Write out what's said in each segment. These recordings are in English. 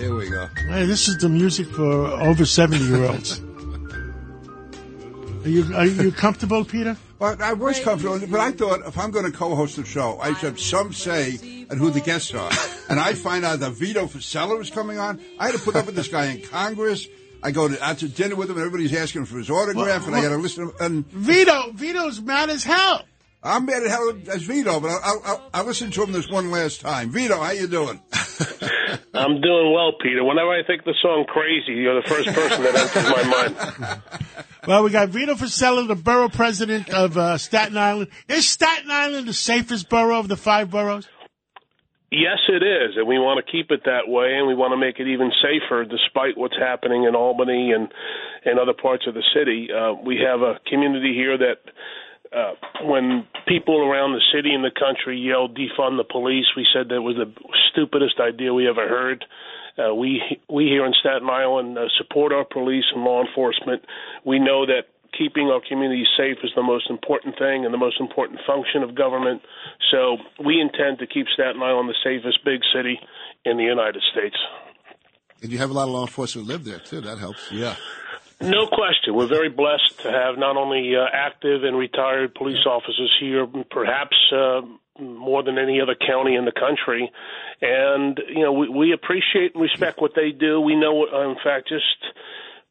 Here we go. Hey, this is the music for over 70 year olds. Are you, are you comfortable, Peter? Well, I was comfortable, but I thought if I'm going to co-host the show, I should have some say at who the guests are. And I find out that Vito Fossella was coming on. I had to put up with this guy in Congress. I go to, out to dinner with him, and everybody's asking for his autograph, and I got to listen to him. And Vito, Vito's mad as hell. I'm mad at hell as Vito, but I'll, I'll, I'll listen to him this one last time. Vito, how you doing? I'm doing well, Peter. Whenever I think the song "Crazy," you're the first person that enters my mind. Well, we got Vito Fossella, the borough president of uh, Staten Island. Is Staten Island the safest borough of the five boroughs? Yes, it is, and we want to keep it that way, and we want to make it even safer, despite what's happening in Albany and and other parts of the city. Uh, we have a community here that. Uh, when people around the city and the country yelled defund the police, we said that was the stupidest idea we ever heard. Uh, we we here in Staten Island uh, support our police and law enforcement. We know that keeping our communities safe is the most important thing and the most important function of government. So we intend to keep Staten Island the safest big city in the United States. And you have a lot of law enforcement live there too. That helps. Yeah. No question. We're very blessed to have not only uh, active and retired police officers here, perhaps uh, more than any other county in the country. And, you know, we, we appreciate and respect what they do. We know, in fact, just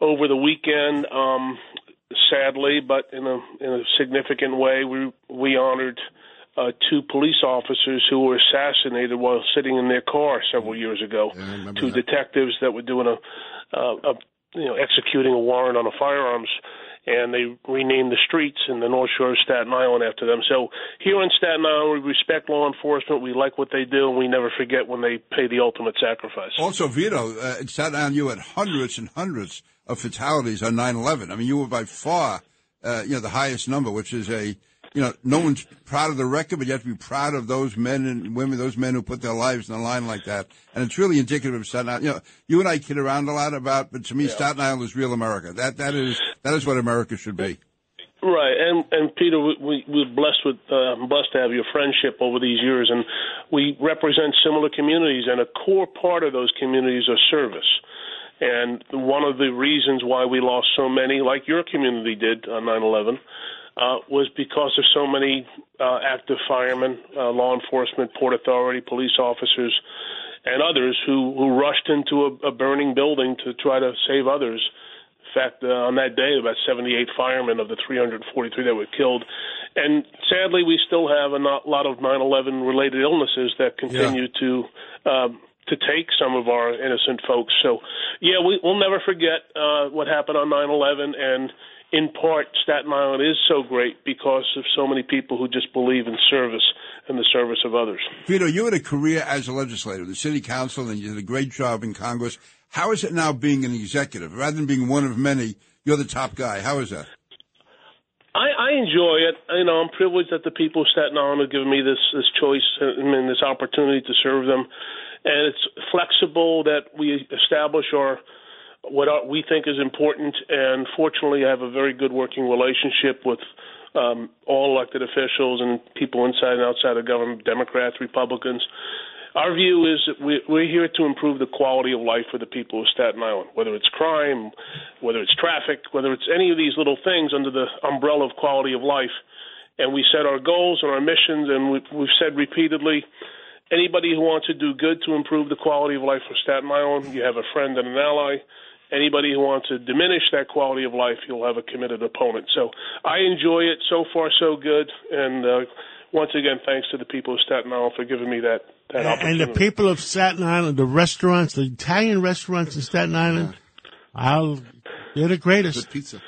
over the weekend, um, sadly, but in a, in a significant way, we, we honored uh, two police officers who were assassinated while sitting in their car several years ago. Yeah, two that. detectives that were doing a, uh, a you know executing a warrant on a firearms and they renamed the streets in the North Shore of Staten Island after them. So here in Staten Island, we respect law enforcement. We like what they do, and we never forget when they pay the ultimate sacrifice. Also, Vito, uh, in Staten Island, you had hundreds and hundreds of fatalities on 9/11. I mean, you were by far, uh, you know, the highest number, which is a, you know, no one's proud of the record, but you have to be proud of those men and women, those men who put their lives on the line like that. And it's really indicative of Staten Island. You know, you and I kid around a lot about, but to me, Staten Island is real America. That that is that is what America should be. Right, and and Peter, we, we we're blessed with uh, blessed to have your friendship over these years, and we represent similar communities, and a core part of those communities are service. And one of the reasons why we lost so many, like your community did on 9/11, uh, was because of so many uh, active firemen, uh, law enforcement, port authority, police officers, and others who who rushed into a, a burning building to try to save others. In fact, uh, on that day, about 78 firemen of the 343 that were killed. And sadly, we still have a not, lot of 9/11 related illnesses that continue to um, to take some of our innocent folks. So, yeah, we, we'll never forget uh, what happened on 9/11, and in part, Staten Island is so great because of so many people who just believe in service and the service of others. Vito, you had a career as a legislator, the city council, and you did a great job in Congress. How is it now being an executive? Rather than being one of many, you're the top guy. How is that? I, I enjoy it. You know, I'm privileged that the people of Staten Island have given me this this choice and this opportunity to serve them, and it's flexible that we establish our what we think is important. And fortunately, I have a very good working relationship with um, all elected officials and people inside and outside of government, Democrats, Republicans. Our view is that we, we're here to improve the quality of life for the people of Staten Island, whether it's crime, whether it's traffic, whether it's any of these little things under the umbrella of quality of life. And we set our goals and our missions, and we, we've said repeatedly anybody who wants to do good to improve the quality of life for Staten Island, you have a friend and an ally. Anybody who wants to diminish that quality of life, you'll have a committed opponent. So I enjoy it. So far, so good. And uh, once again, thanks to the people of Staten Island for giving me that, that And opportunity. the people of Staten Island, the restaurants, the Italian restaurants in Staten Island, I'll, they're the greatest. Good pizza.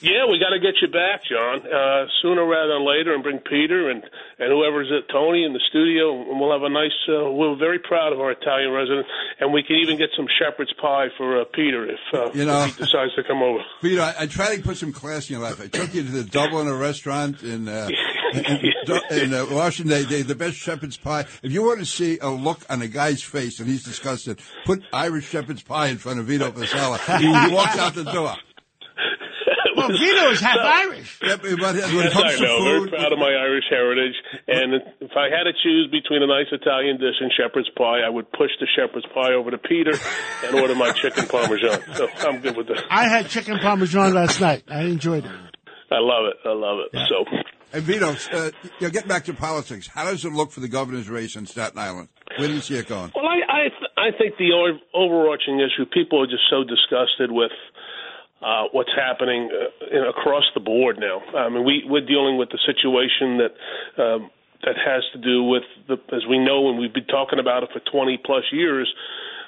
Yeah, we got to get you back, John, uh, sooner rather than later, and bring Peter and and whoever's at Tony in the studio, and we'll have a nice. Uh, we're very proud of our Italian resident, and we can even get some shepherd's pie for uh, Peter if, uh, You know- if he decides to come over. Peter, I, I try to put some class in your life. I took you to the Dublin restaurant in uh, in, in uh, Washington. They, they the best shepherd's pie. If you want to see a look on a guy's face and he's disgusted, put Irish shepherd's pie in front of Vito Fossella. He, he walks out the door. Well, Vito is half Irish. Yeah, but when it Yes, comes I to know. food, Very proud of my Irish heritage. And if I had to choose between a nice Italian dish and shepherd's pie, I would push the shepherd's pie over to Peter and order my chicken parmesan. So I'm good with that. I had chicken parmesan last night. I enjoyed it. I love it. I love it. So And Vito, uh, you know, getting back to politics, how does it look for the governor's race in Staten Island? Where do you see it going? Well, I I, th- I think the o- overarching issue people are just so disgusted with uh, what's happening uh, in, across the board now. I mean, we we're dealing with the situation that. Um, that has to do with the, as we know, and we've been talking about it for 20 plus years.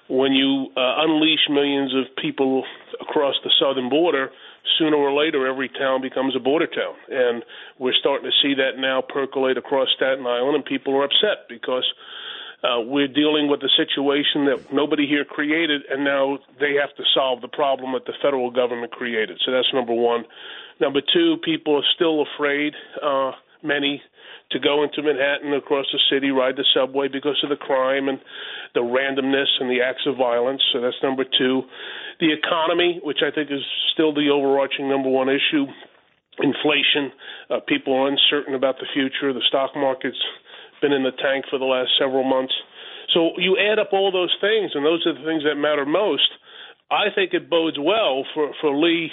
When you uh, unleash millions of people across the southern border, sooner or later, every town becomes a border town, and we're starting to see that now percolate across Staten Island, and people are upset because uh, we're dealing with a situation that nobody here created, and now they have to solve the problem that the federal government created. So that's number one. Number two, people are still afraid, uh, many, to go into Manhattan across the city, ride the subway because of the crime and the randomness and the acts of violence. So that's number two. The economy, which I think is still the overarching number one issue, inflation. Uh, people are uncertain about the future. The stock market's been in the tank for the last several months. So you add up all those things, and those are the things that matter most. I think it bodes well for for Lee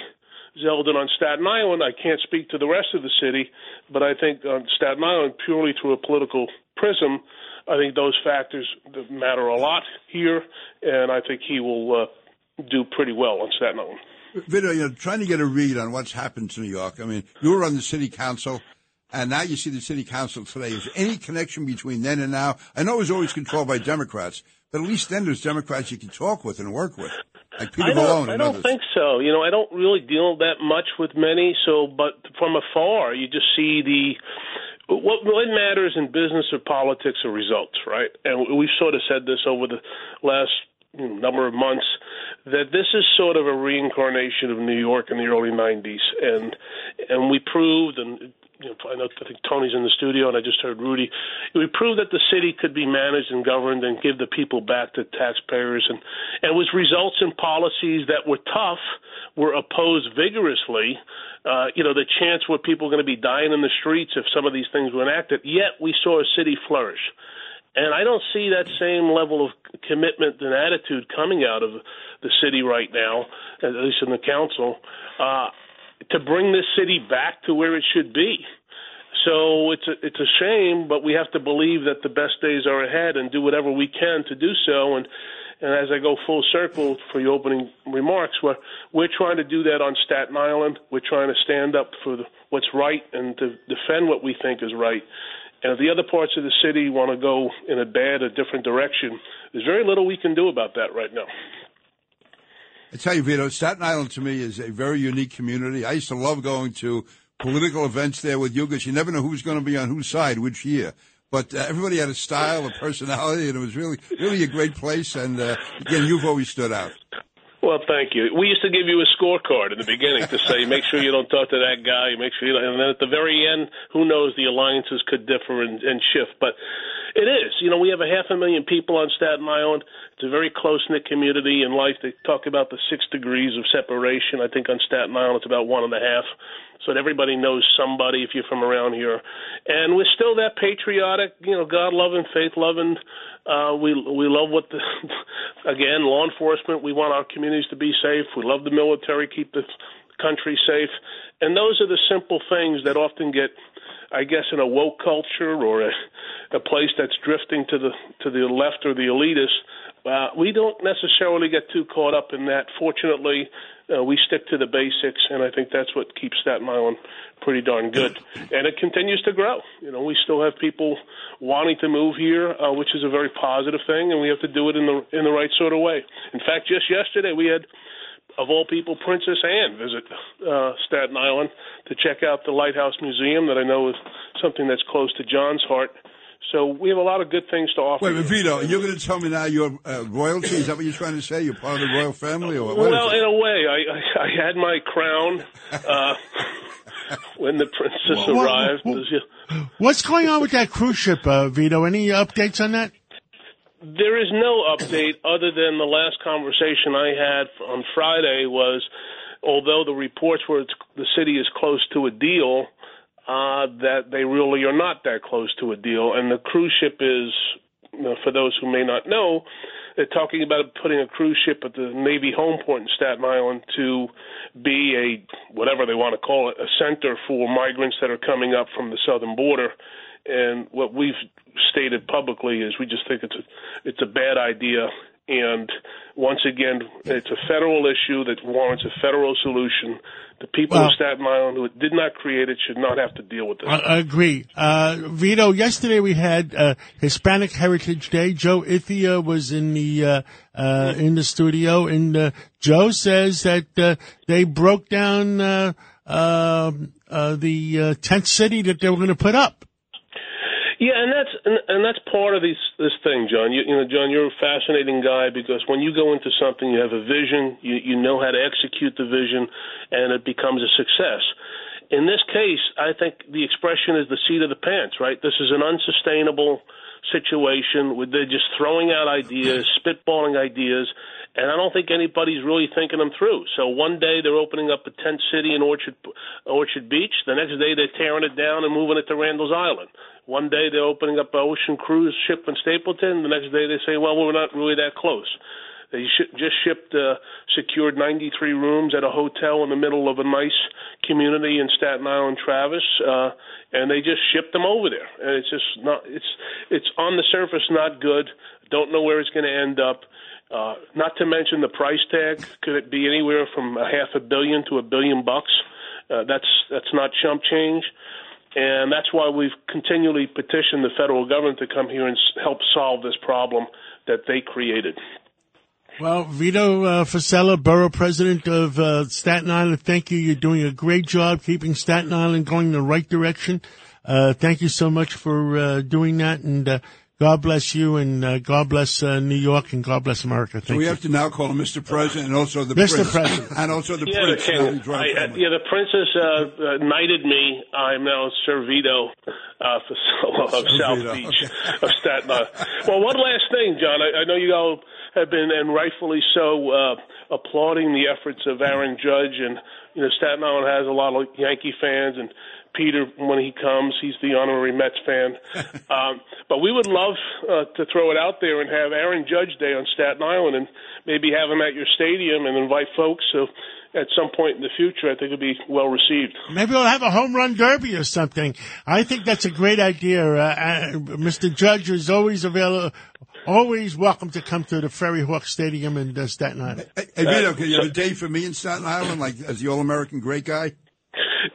Zeldin on Staten Island. I can't speak to the rest of the city, but I think on Staten Island, purely through a political prism, I think those factors matter a lot here, and I think he will uh, do pretty well on Staten Island. Vito, you know, trying to get a read on what's happened to New York. I mean, you were on the city council, and now you see the city council today. Is there any connection between then and now? I know it was always controlled by Democrats, but at least then there's Democrats you can talk with and work with, like Peter I don't, Vallone I don't others. think so. You know, I don't really deal that much with many. So, but from afar, you just see the what what matters in business or politics are results, right? And we've sort of said this over the last number of months that this is sort of a reincarnation of New York in the early '90s, and and we proved and. You know, I know I think Tony's in the studio, and I just heard Rudy. We proved that the city could be managed and governed and give the people back to taxpayers, and and was results in policies that were tough, were opposed vigorously. Uh, you know, the chance where people going to be dying in the streets if some of these things were enacted. Yet we saw a city flourish. And I don't see that same level of commitment and attitude coming out of the city right now, at least in the council, uh, to bring this city back to where it should be. So it's a, it's a shame, but we have to believe that the best days are ahead and do whatever we can to do so. And and as I go full circle for your opening remarks, we're we're trying to do that on Staten Island. We're trying to stand up for the, what's right and to defend what we think is right. And if the other parts of the city want to go in a bad or different direction, there's very little we can do about that right now. I tell you, Vito, Staten Island to me is a very unique community. I used to love going to political events there with you because you never know who's going to be on whose side which year. But uh, everybody had a style, a personality, and it was really, really a great place. And uh, again, you've always stood out. Well, thank you. We used to give you a scorecard in the beginning to say, make sure you don't talk to that guy, make sure you don't, and then at the very end, who knows, the alliances could differ and, and shift. But it is. You know, we have a half a million people on Staten Island. It's a very close knit community in life. They talk about the six degrees of separation. I think on Staten Island it's about one and a half. So that everybody knows somebody if you're from around here. And we're still that patriotic, you know, God loving, faith loving. Uh, we we love what the again law enforcement. We want our communities to be safe. We love the military, keep the country safe, and those are the simple things that often get, I guess, in a woke culture or a, a place that's drifting to the to the left or the elitist. Uh, we don't necessarily get too caught up in that. Fortunately, uh, we stick to the basics, and I think that's what keeps Staten Island pretty darn good. And it continues to grow. You know, we still have people wanting to move here, uh, which is a very positive thing, and we have to do it in the in the right sort of way. In fact, just yesterday we had of all people, Princess Anne visit uh, Staten Island to check out the Lighthouse Museum that I know is something that's close to John's heart. So we have a lot of good things to offer. Wait, Vito, you're going to tell me now you're uh, royalty? Is that what you're trying to say? You're part of the royal family, or what? Well, in a way, I, I, I had my crown uh, when the princess What- arrived. what- What's going on with that cruise ship, uh, Vito? Any updates on that? There is no update other than the last conversation I had on Friday was, although the reports were it's, the city is close to a deal, uh, that they really are not that close to a deal, and the cruise ship is, you know, for those who may not know, they're talking about putting a cruise ship at the Navy home port in Staten Island to be a whatever they want to call it, a center for migrants that are coming up from the southern border. And what we've stated publicly is we just think it's a it's a bad idea. And once again, it's a federal issue that warrants a federal solution. The people Well- of Staten Island who did not create it should not have to deal with this. I, I agree. Uh, Vito, yesterday we had uh, Hispanic Heritage Day. Joe Ithia was in the uh, uh, in the studio, and uh, Joe says that uh, they broke down uh, uh, uh, the uh, tent city that they were going to put up. Yeah, and that's and, and that's part of this this thing, John. You, you know, John, you're a fascinating guy because when you go into something, you have a vision, you you know how to execute the vision, and it becomes a success. In this case, I think the expression is the seat of the pants, right? This is an unsustainable situation where they're just throwing out ideas, spitballing ideas, and I don't think anybody's really thinking them through. So one day they're opening up a tent city in Orchard Orchard Beach. The next day they're tearing it down and moving it to Randall's Island. One day they're opening up an ocean cruise ship in Stapleton. The next day they say, well, we're not really that close. They sh- just shipped, uh, secured 93 rooms at a hotel in the middle of a nice community in Staten Island, Travis, uh, and they just shipped them over there. And it's just not, it's, it's on the surface not good. Don't know where it's going to end up. Uh, not to mention the price tag. Could it be anywhere from a half a billion to a billion bucks? Uh, that's that's not chump change, and that's why we've continually petitioned the federal government to come here and help solve this problem that they created. Well, Vito uh, Fossella, borough president of uh, Staten Island, thank you. You're doing a great job keeping Staten Island going in the right direction. Uh, thank you so much for uh, doing that, and uh, God bless you, and uh, God bless uh, New York, and God bless America. So we you. have to now call him Mr. President and also the Mr. Prince. President. And also the Yeah, Prince. the king. I, uh, yeah, the princess uh, uh, knighted me. I'm now Sir Vito uh, Fossella of Sir South Beach okay. of Staten Island. Well, one last thing, John. I, I know you all have been, and rightfully so, uh, applauding the efforts of Aaron Judge. And, you know, Staten Island has a lot of Yankee fans, and Peter, when he comes, he's the honorary Mets fan. um, but we would love uh, to throw it out there and have Aaron Judge Day on Staten Island and maybe have him at your stadium and invite folks. So at some point in the future, I think it'd be well received. Maybe we'll have a home run derby or something. I think that's a great idea. Uh, uh, Mr. Judge is always available, always welcome to come to the Ferry Hawk Stadium in uh, Staten Island. Hey, hey, Vito, can you have a day for me in Staten Island, like as the all-American great guy?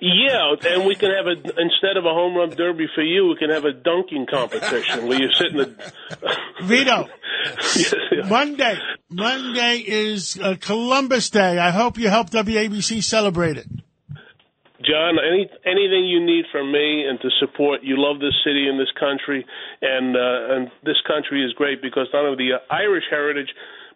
Yeah, and we can have a instead of a home run derby for you, we can have a dunking competition where you sit in the. Vito, Yeah. Monday, Monday is uh, Columbus Day. I hope you help WABC celebrate it. John, any anything you need from me and to support, you love this city and this country, and uh, and this country is great because not only the uh, Irish heritage,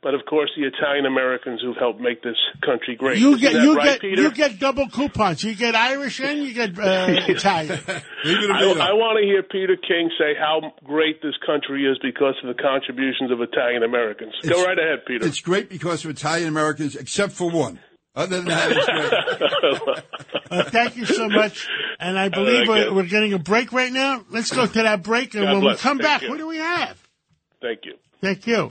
but of course the Italian Americans who've helped make this country great. You Isn't get that you right, get Peter? you get double coupons. You get Irish and you get uh, Italian. Leave it to I, I want to hear Peter King say how great this country is because of the contributions of Italian Americans. Go right ahead, Peter. It's great because of Italian Americans, except for one. Other than that, it's great. Uh, thank you so much. And I believe Okay. we're, we're getting a break right now. Let's go to that break, and God when we come Thank back, you. what do we have? Thank you. Thank you.